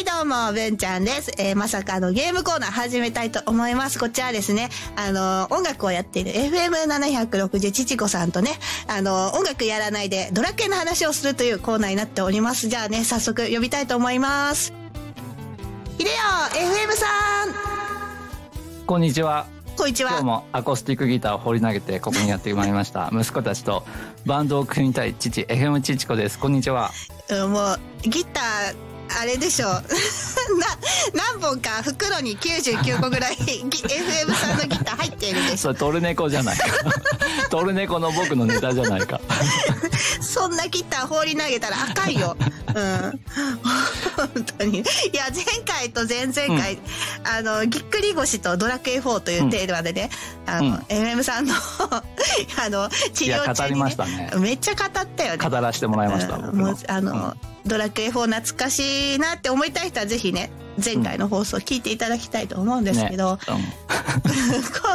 はい、どうも、文ちゃんです。えー、まさかのゲームコーナー始めたいと思います。こちらですね、あの、音楽をやっている FM760 ちちこさんとね、あの、音楽やらないでドラケンの話をするというコーナーになっております。じゃあね、早速呼びたいと思います。いでよ !FM さんこんにちは。こんにちは。今日もアコースティックギターを放り投げてここにやってまいりました。息子たちとバンドを組みたい父 FM ちちこです。こんにちは。うんもう、ギター、あれでしょ な、何本か袋に99個ぐらい ギ FM さんのギター入っているでしょそれトルネコじゃないか。トルネコの僕のネタじゃないか。そんなギター放り投げたらあかんよ。うん。本当に。いや、前回と前々回、あの、ぎっくり腰とドラクエ4というテーマでね、あの、うん MM さんの、あの、治療中に、ね。語りましたねめっちゃ語ったよね。語らせてもらいました。うんもう、あの、ドラクエ4懐かしいなって思いたい人はぜひね、前回の放送聞いていただきたいと思うんですけど、ね こ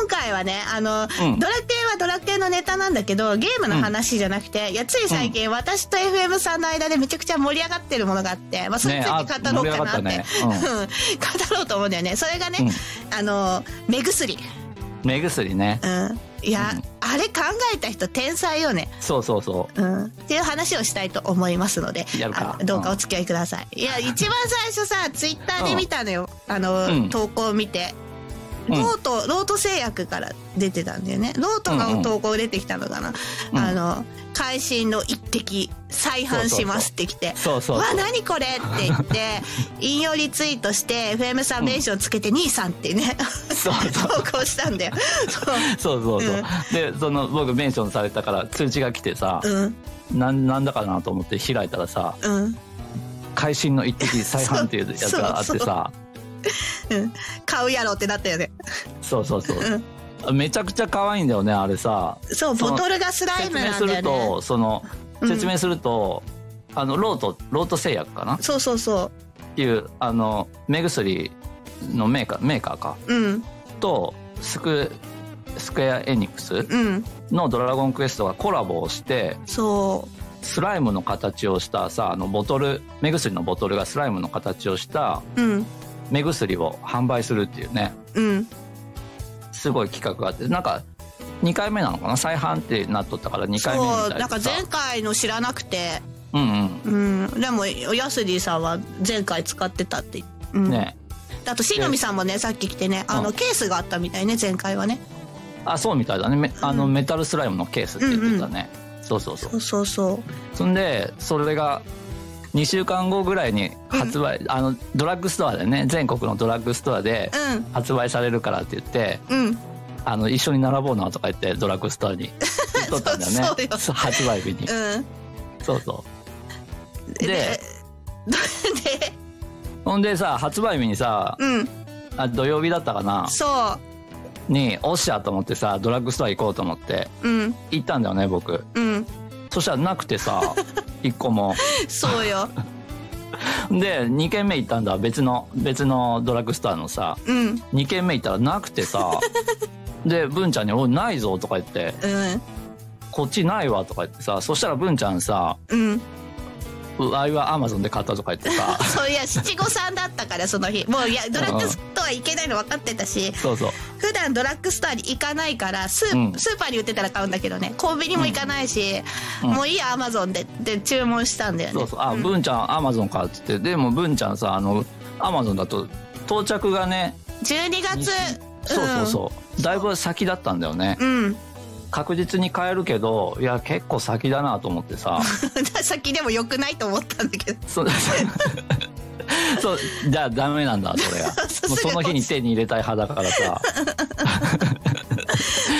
今回はね、あの、うんドラクエはドラクエのネタなんだけど、ゲームの話じゃなくて、いや、つい最近、私と FM さんの間でめちゃくちゃ盛り上がってるものがあって、まあ、それについて語ろうかなって、ねあ盛り上がうん語ろうと思うんだよね。それがね、うんあの、目薬。うん。目薬ね。うん。いや、うんあれ考えた人天才よね。そうそうそうん。っていう話をしたいと思いますので、やるかあのどうかお付き合いください。いや、一番最初さ、ツイッターで見たのよ。あの、うん投稿を見て。うんロート、ロート製薬から出てたんだよね。ロートうんうんの投稿出てきたのかな。うんあの、会心の一滴、再販しますってきて。う。そうそうわ、そう。何これ？って言って、引用リツイートして、FM さんメンションつけて、兄さんってね、そうそう。投稿したんだよ。そう。そうそうそう。うんで、その僕メンションされたから通知が来てさ、うん、なんなんだかなと思って開いたらさ、うん、会心の一滴再販っていうやつがあってさ、うん。買うやろってなったよね。そうそうそう。めちゃくちゃ可愛いんだよね、あれさ。そう、ボトルがスライ説明すムなんだよね。説明すると、その、うん説明すると、あの、ロート、ロート製薬かな？っそうそうそていう、あの、目薬のメーカー、メーカーか？う。うん、と、スク、スクエアエニックスうん。のドラゴンクエストがコラボをして、そスライムの形をしたさ、あの、ボトル、目薬のボトルがスライムの形をしたう。うん、目薬を販売するっていうね、うん。すごい企画があって、なんか、2回目なのかな？再販ってなっとったから2回目みそう、たいでさ。なんか前回の知らなくて、うんうん。でも、ヤスディさんは前回使ってたって。ううん。ん。ねあと、しのみさんもね、さっき来てね、あの、うんケースがあったみたいね、前回はね。あ、そうみたいだね。めあの、メタルスライムのケースって言ってたね。そうそうそうそ。うそうそう。そんで、それが、2週間後ぐらいに発売、あの、ドラッグストアでね、全国のドラッグストアでうん、発売されるからって言って、うん。あの、一緒に並ぼうなとか言って、ドラッグストアに行っとったんだよね。そうそう 発売日に。うん。そうそう。で、で、ほんでさ、発売日にさ、うん。あ土曜日だったかな？そに、おっしゃと思ってさ、ドラッグストア行こうと思って、う。うん。行ったんだよね、僕。うん。そしたらなくてさ、一個も。そうよ。で、2軒目行ったんだ、別の、別のドラッグストアのさ、うん。2軒目行ったらなくてさ、で、文ちゃんに、おい、ないぞとか言って、うん。こっちないわとか言ってさ、そしたら文ちゃんさ、うん。うあいはアマゾンで買ったとか言ってさ、そういや、七五三だったから、その日。もう、いや、ドラッグストア行けないの分かってたし、そうそう。普段ドラッグストアに行かないから、スー,、うんスーパーに売ってたら買うんだけどね、コンビニも行かないし、うんもういいや、アマゾンで、で、注文したんだよね。そうそう。あ、ん文ちゃんアマゾンかっつって、でも文ちゃんさ、あの、アマゾンだと到着がね、12月、そうそうそう。だいぶ先だったんだよね。うん。うん。確実に買えるけど、いや、結構先だなと思ってさ。先でも良くないと思ったんだけど。そう、そう、じゃあダメなんだ、それが。もうその日に手に入れたい派だからさ。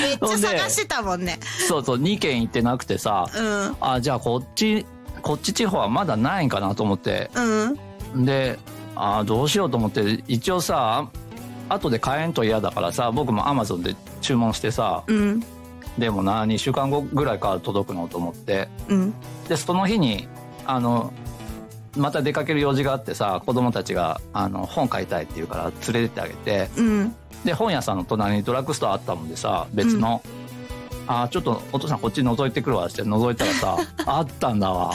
めっちゃ探してたもんね。そうそう、2軒行ってなくてさ、うん。あ、じゃあこっち、こっち地方はまだないんかなと思って。うん。で、あどうしようと思って、一応さ、後で買えんと嫌だからさ、僕もアマゾンで注文してさ、うん。でもな、2週間後ぐらいから届くのと思って。うん。で、その日に、あの、また出かける用事があってさ、子供たちが、あの、本買いたいって言うから連れてってあげて、うん。で、本屋さんの隣にドラッグストアあったもんでさ、別の。あちょっとお父さんこっち覗いてくるわって覗いたらさ あったんだわ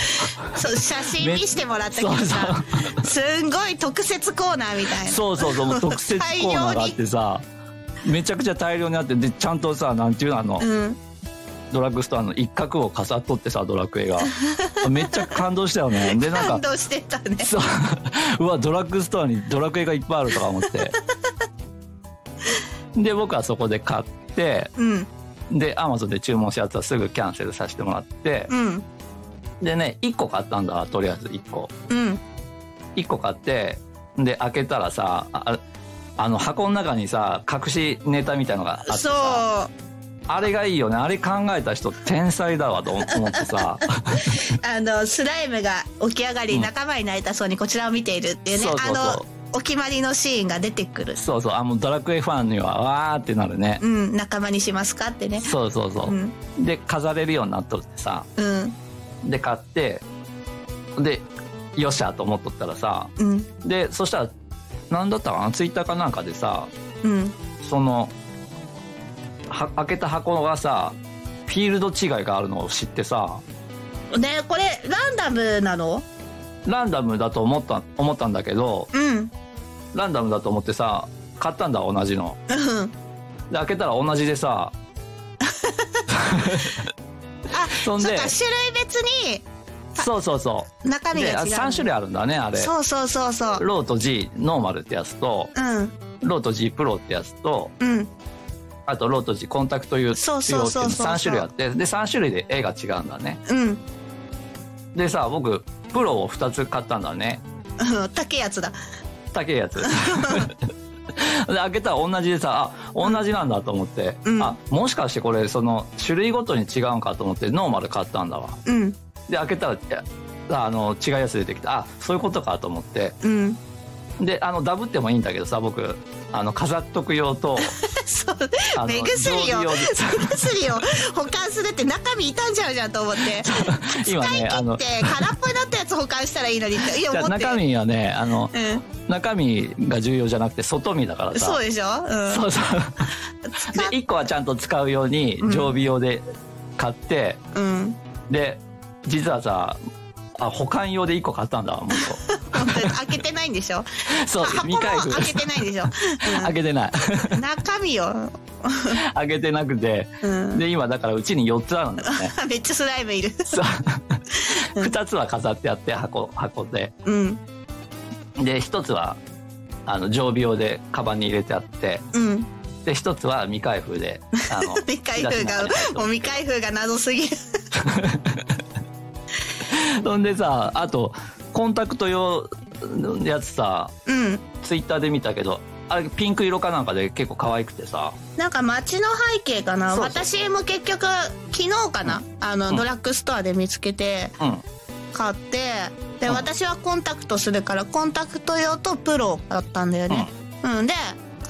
そう写真見してもらったけどさすんごい特設コーナーみたいなそうそうそう特設コーナーがあってさめちゃくちゃ大量にあってでちゃんとさなんていうのあの、うん。ドラッグストアの一角を飾っとってさドラクエがめっちゃ感動したよね。でなんか感動してたね。そう。うわドラッグストアにドラクエがいっぱいあるとか思って。で僕はそこで買ってうん。でアマゾンで注文したやつはすぐキャンセルさせてもらって。うん。でね1個買ったんだとりあえず1個。うん。1個買ってで開けたらさああの箱の中にさ隠しネタみたいのがあってそう。さあれがいいよね。あれ考えた人天才だわと思ってさ。あのスライムが起き上がり仲間になりたそうにこちらを見ているっていうね、そうそうそう。あのお決まりのシーンが出てくる。そうそう。あもうドラクエファンにはわーってなるね。うん仲間にしますかってね。そうそうそう。う、ん。で飾れるようになっとってさ。うん。で買ってでよっしゃと思っとったらさ。うん。でそしたら何だったかな？ツイッターかなんかでさうん。そのは開けた箱がさフィールド違いがあるのを知ってさねこれランダムなの？ランダムだと思った思ったんだけどうん。ランダムだと思ってさ買ったんだ同じの。うん。で開けたら同じでさ。あ そんで種類別にそうそうそう。で中身が違う。あ3種類あるんだねあれ。そうそうそうそう。ローと G ノーマルってやつとうん。ローと G プロってやつとうん。あとローと G コンタクト用っていうそうそうそうそう。3種類あってで3種類で絵が違うんだね。うん。でさ僕プロを2つ買ったんだね。うん高いやつだ。高いやつ。で開けたら同じでさあ同じなんだと思って、うん。あもしかしてこれその種類ごとに違うんかと思ってノーマル買ったんだわ。うんで開けたらあの違うやつ出てきた。あそういうことかと思って。うん。であのダブってもいいんだけどさ僕あの飾っとく用と そう。目薬を目薬を保管するって中身傷んじゃうじゃんと思って。今ねあの切って空っぽになったやつ保管したらいいのにっていや思って。中身はねあのうん。中身が重要じゃなくて外身だからさ。そうでしょ？うん。そうそう。で1個はちゃんと使うようにうん。常備用で買って、うん。で実はさあ保管用で1個買ったんだわもっ 開けてないんでしょ？とそう未開封。開けてないんでしょ、開けてない。うん中身を、開けてなくて。うん、で今だからうちに4つあるんだよね。めっちゃスライムいる。そう。2つは飾ってあって箱箱で。うん。で1つはあの常備用でカバンに入れてあって。うん。で1つは未開封であの未開封がもう未開封が謎すぎる そんでさあとコンタクト用のやつさうん。ツイッターで見たけどあれピンク色かなんかで結構可愛くてさ。なんか街の背景かな？そうそう私も結局昨日かな、あの、うん。ドラッグストアで見つけてうん。買ってで、うん。私はコンタクトするからコンタクト用とプロだったんだよね、うん、で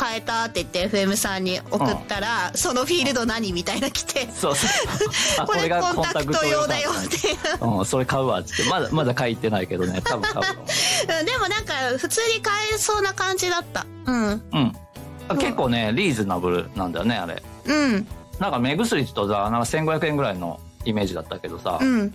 変えたって言って FM さんに送ったら、そのフィールド何みたいな来てそう。そ うあこれコンタクト用だよって。うん、それ買うわっつって。まだまだ買いってないけどね。多分買うでもなんか普通に買えそうな感じだった。うん。思ううん。あ結構ねリーズナブルなんだよねあれ。うん。なんか目薬とさなんか1500円ぐらいのイメージだったけどさ、うん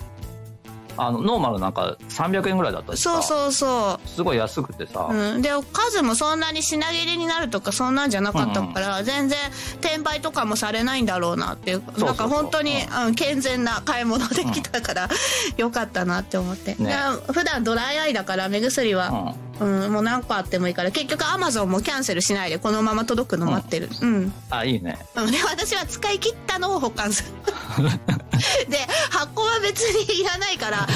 あのノーマルなんか300円ぐらいだったしさ。そうそうそすごい安くてさ、う、うん、で数もそんなに品切れになるとかそんなんじゃなかったから、全然転売とかもされないんだろうなっていう。そうなんか本当にううん、健全な買い物できたから、よかったなって思って、ね。で普段ドライアイだから目薬は、うん。もう何個あってもいいから結局アマゾンもキャンセルしないでこのまま届くの待ってる。うん、あいいね。うん、で私は使い切ったのを保管する。で箱は別にいらないから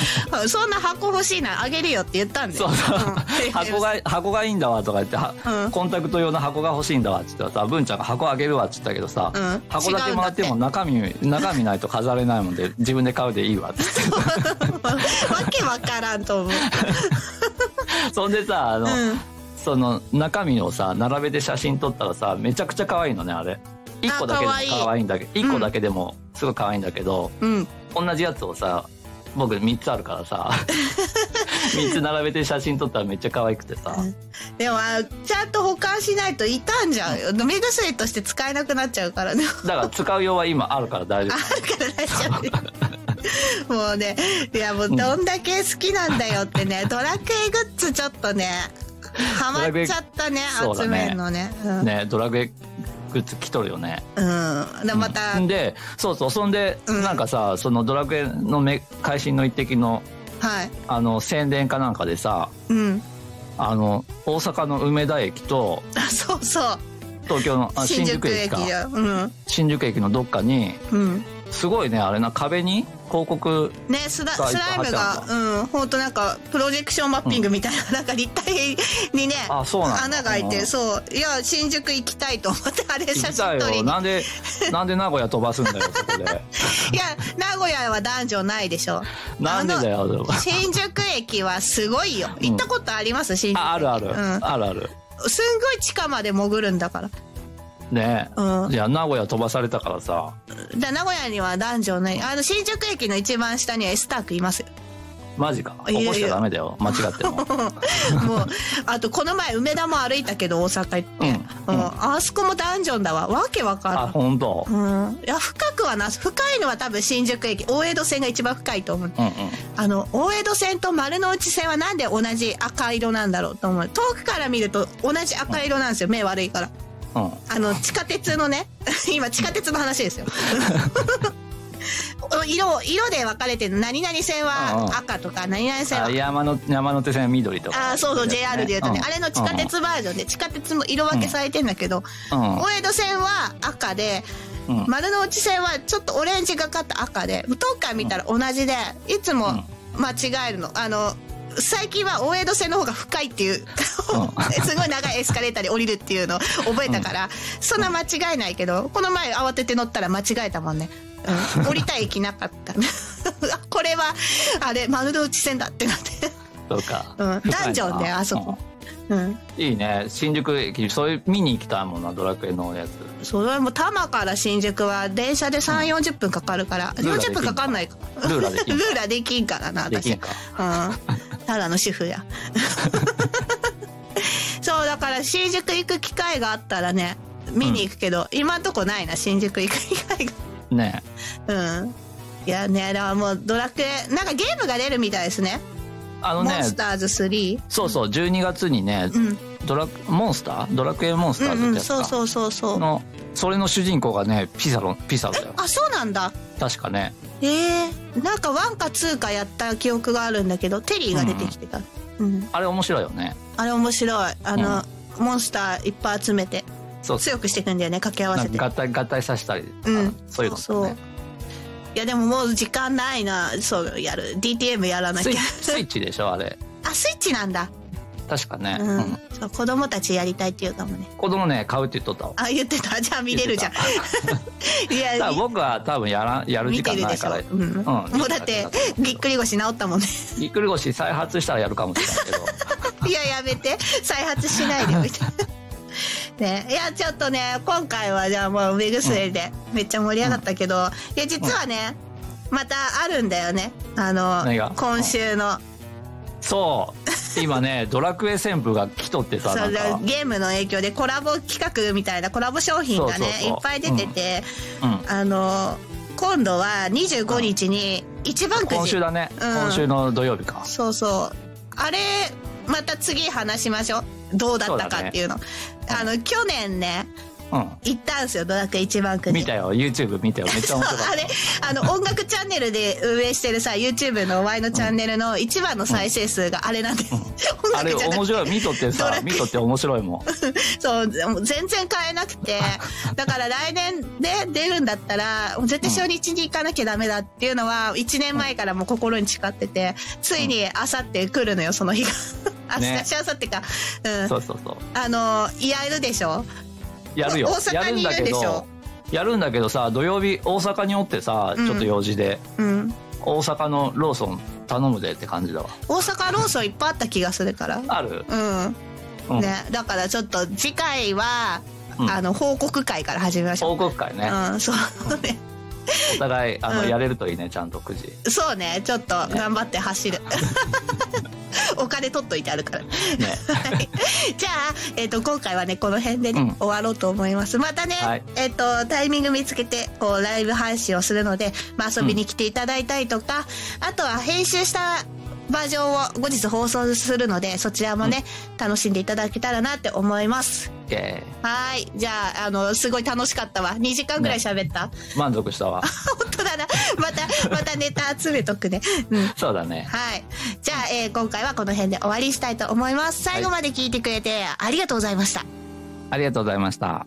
うん そんな箱欲しいなあげるよって言ったんでそうそう、ん。箱が箱がいいんだわとか言って、はうん。コンタクト用の箱が欲しいんだわっつったらさ文ちゃんが箱あげるわっつったけどさ、うん。箱だけもらっても中身中身ないと飾れないもんで自分で買うでいいわって わけわからんと思う。そんでさあの、うん。その中身をさ並べて写真撮ったらさめちゃくちゃ可愛いのねあれ。1個だけでも可愛い。可愛いんだけど1個だけでもすごい可愛いんだけど、うん。同じやつをさ僕3つあるからさ 3つ並べて写真撮ったらめっちゃ可愛くてさ。でもあちゃんと保管しないと傷んじゃう。よ目薬として使えなくなっちゃうからね。だから使う用は今あるから大丈あるから大丈夫もうねいやもうどんだけ好きなんだよってね、ドラクエグッズちょっとねハマっちゃったねね集めるのね。うん。夫。ねドラクエグッズ来とるよね。うん。でまた、ん。で、そうそう、そんで、うん。なんかさ、そのドラクエのめ会心の一滴の、はい。あの、宣伝かなんかでさ、うん。あの、大阪の梅田駅と、あそうそう。東京のあ新宿駅か。だうん。新宿駅のどっかに、うん。すごいね、あれな、壁に広告、ねスラスライムがうん本当なんかプロジェクションマッピングみたいな、なんか立体にねあ、そうな穴が開いて、うん。そう。いや新宿行きたいと思ってあれ写。真撮りに。なんで、なんで名古屋飛ばすんだよ、そこで。いや名古屋は男女ないでしょ。なんでだよ、新宿駅はすごいよ。行ったことあります？新宿駅。あ、あるある。うん。あるある。すんごい地下まで潜るんだからね。うん。いや、名古屋飛ばされたからさ、だ名古屋には男女ない。あの新宿駅の一番下にはエスタークいますよ。マジか。起こしちゃダメだよ、間違っても。もうあとこの前梅田も歩いたけど大阪行って、うん。うん。あそこもダンジョンだわ。わけわかんない。あ、本当。うん、いや深くはな深いのは多分新宿駅。大江戸線が一番深いと思う。うんうん。あの大江戸線と丸の内線はなんで同じ赤色なんだろうと思う。遠くから見ると同じ赤色なんですよ。目悪いから。うん。あの地下鉄のね 今地下鉄の話ですよ。色色で分かれてる。何々線は赤とか何々線はあ山の山手線緑とか。あそうそう JR で言うとね、ん。あれの地下鉄バージョンで地下鉄も色分けされてんだけど、うん。大江戸線は赤でうん。丸の内線はちょっとオレンジがかった赤で遠くから見たら同じでいつも間違えるの。あの最近は大江戸線の方が深いっていう、すごい長いエスカレーターで降りるっていうのを覚えたから、そんな間違えないけどこの前慌てて乗ったら間違えたもんね、うん、降りたい駅なかった。あこれはあれ丸の内線だってなって、そうか。うん、ダンジョンであそこ、うん、うん。いいね。新宿駅、そういう見に行きたいもんな、ドラクエのやつ。それも多摩から新宿は電車で3 4 0分かかるから、ルーラできん40分かかんないか。ルーラできん ルーラできんからな私。できんか。うんただの主婦や。そうだから新宿行く機会があったらね見に行くけど、今んとこないな新宿行く機会ね。がうん。いやねだからもうドラクエなんかゲームが出るみたいですね。あのねモンス、ターズ3そうそう、12月にね、うん。ドラ、モンスター？ドラクエモンスターズうんうんってやつか。そうそうそうそう。の、それの主人公がね、ピサロ、ピサロだよ。あそうなんだ。確かね。えー、なんか1か2かやった記憶があるんだけどテリーが出てきてた、うん。あれ面白いよね。あれ面白い。あの、モンスターいっぱい集めてそうそう。強くしていくんだよね掛け合わせて。合体、合体させたりとか、うん。そういうのそう。ね。いやでももう時間ないな。そうやる。DTM やらなきゃ。スイスイッチでしょ、あれ。あスイッチなんだ確かね。うん、うん。そう子供たちやりたいっていうかもね。子供ね、買うって言っとったわ。あ言ってた？じゃあ見れるじゃん。いや 僕は多分やらやる時間ないから、、うん。うん。もうだってぎっくり腰治ったもんね。ぎっくり腰再発したらやるかもしれないけど。いややめて。再発しないでみたいな。ね、いやちょっとね今回はじゃあもう目薬でめっちゃ盛り上がったけど、いや実はねまたあるんだよね。あの今週の。そう今ねドラクエ旋風が来とってさそうゲームの影響でコラボ企画みたいなコラボ商品がねいっぱい出てて、うん。あの今度は25日に一番くじ、今週だね、うん。今週の土曜日か。そうそう。あれまた次話しましょう。どうだったかっていうの。あの去年ねうん行ったんですよドラクエ一番くじ見たよ。YouTube 見たよ。めっちゃ面白かっあれあの音楽チャンネルで運営してるさ YouTube の Y のチャンネルの一番の再生数があれなんで、音たあれ面白い。見とってさ見とって面白いもん。そう全然買えなくて。だから来年で出るんだったら絶対初日に行かなきゃダメだっていうのは1年前からもう心に誓っててついにあさって来るのよその日が。明日、ね。しあさってか。うん。そうそうそう。あのやるでしょ？やるよ。大阪やるんだけにいるでしょどやるんだけどさ土曜日大阪におってさうん。ちょっと用事で、うん。大阪のローソン頼むでって感じだわ。大阪ローソンいっぱいあった気がするから。ある？うん。うん。ね、だからちょっと次回は、うん。あの報告会から始めましょう。報告会ね、うん、そうね。お互いあの、うん。やれるといいねちゃんと9時そうね、ちょっと頑張って走る。お金取っといてあるから。ねはい。じゃあ、えっ、と、今回はね、この辺でね、うん終わろうと思います。またね、はいえっ、と、タイミング見つけて、こう、ライブ配信をするので、まあ、遊びに来ていただいたりとか、あとは編集したバージョンを後日放送するので、そちらもね、楽しんでいただけたらなって思います。はい。じゃあ、あの、すごい楽しかったわ。2時間ぐらい喋った、ーイ満足したわ 本当だな。また、またネタ集めとくね。うん。そうだねはい。じゃあ、えー今回はこの辺で終わりにしたいと思います。最後まで聞いてくれてありがとうございました。ありがとうございました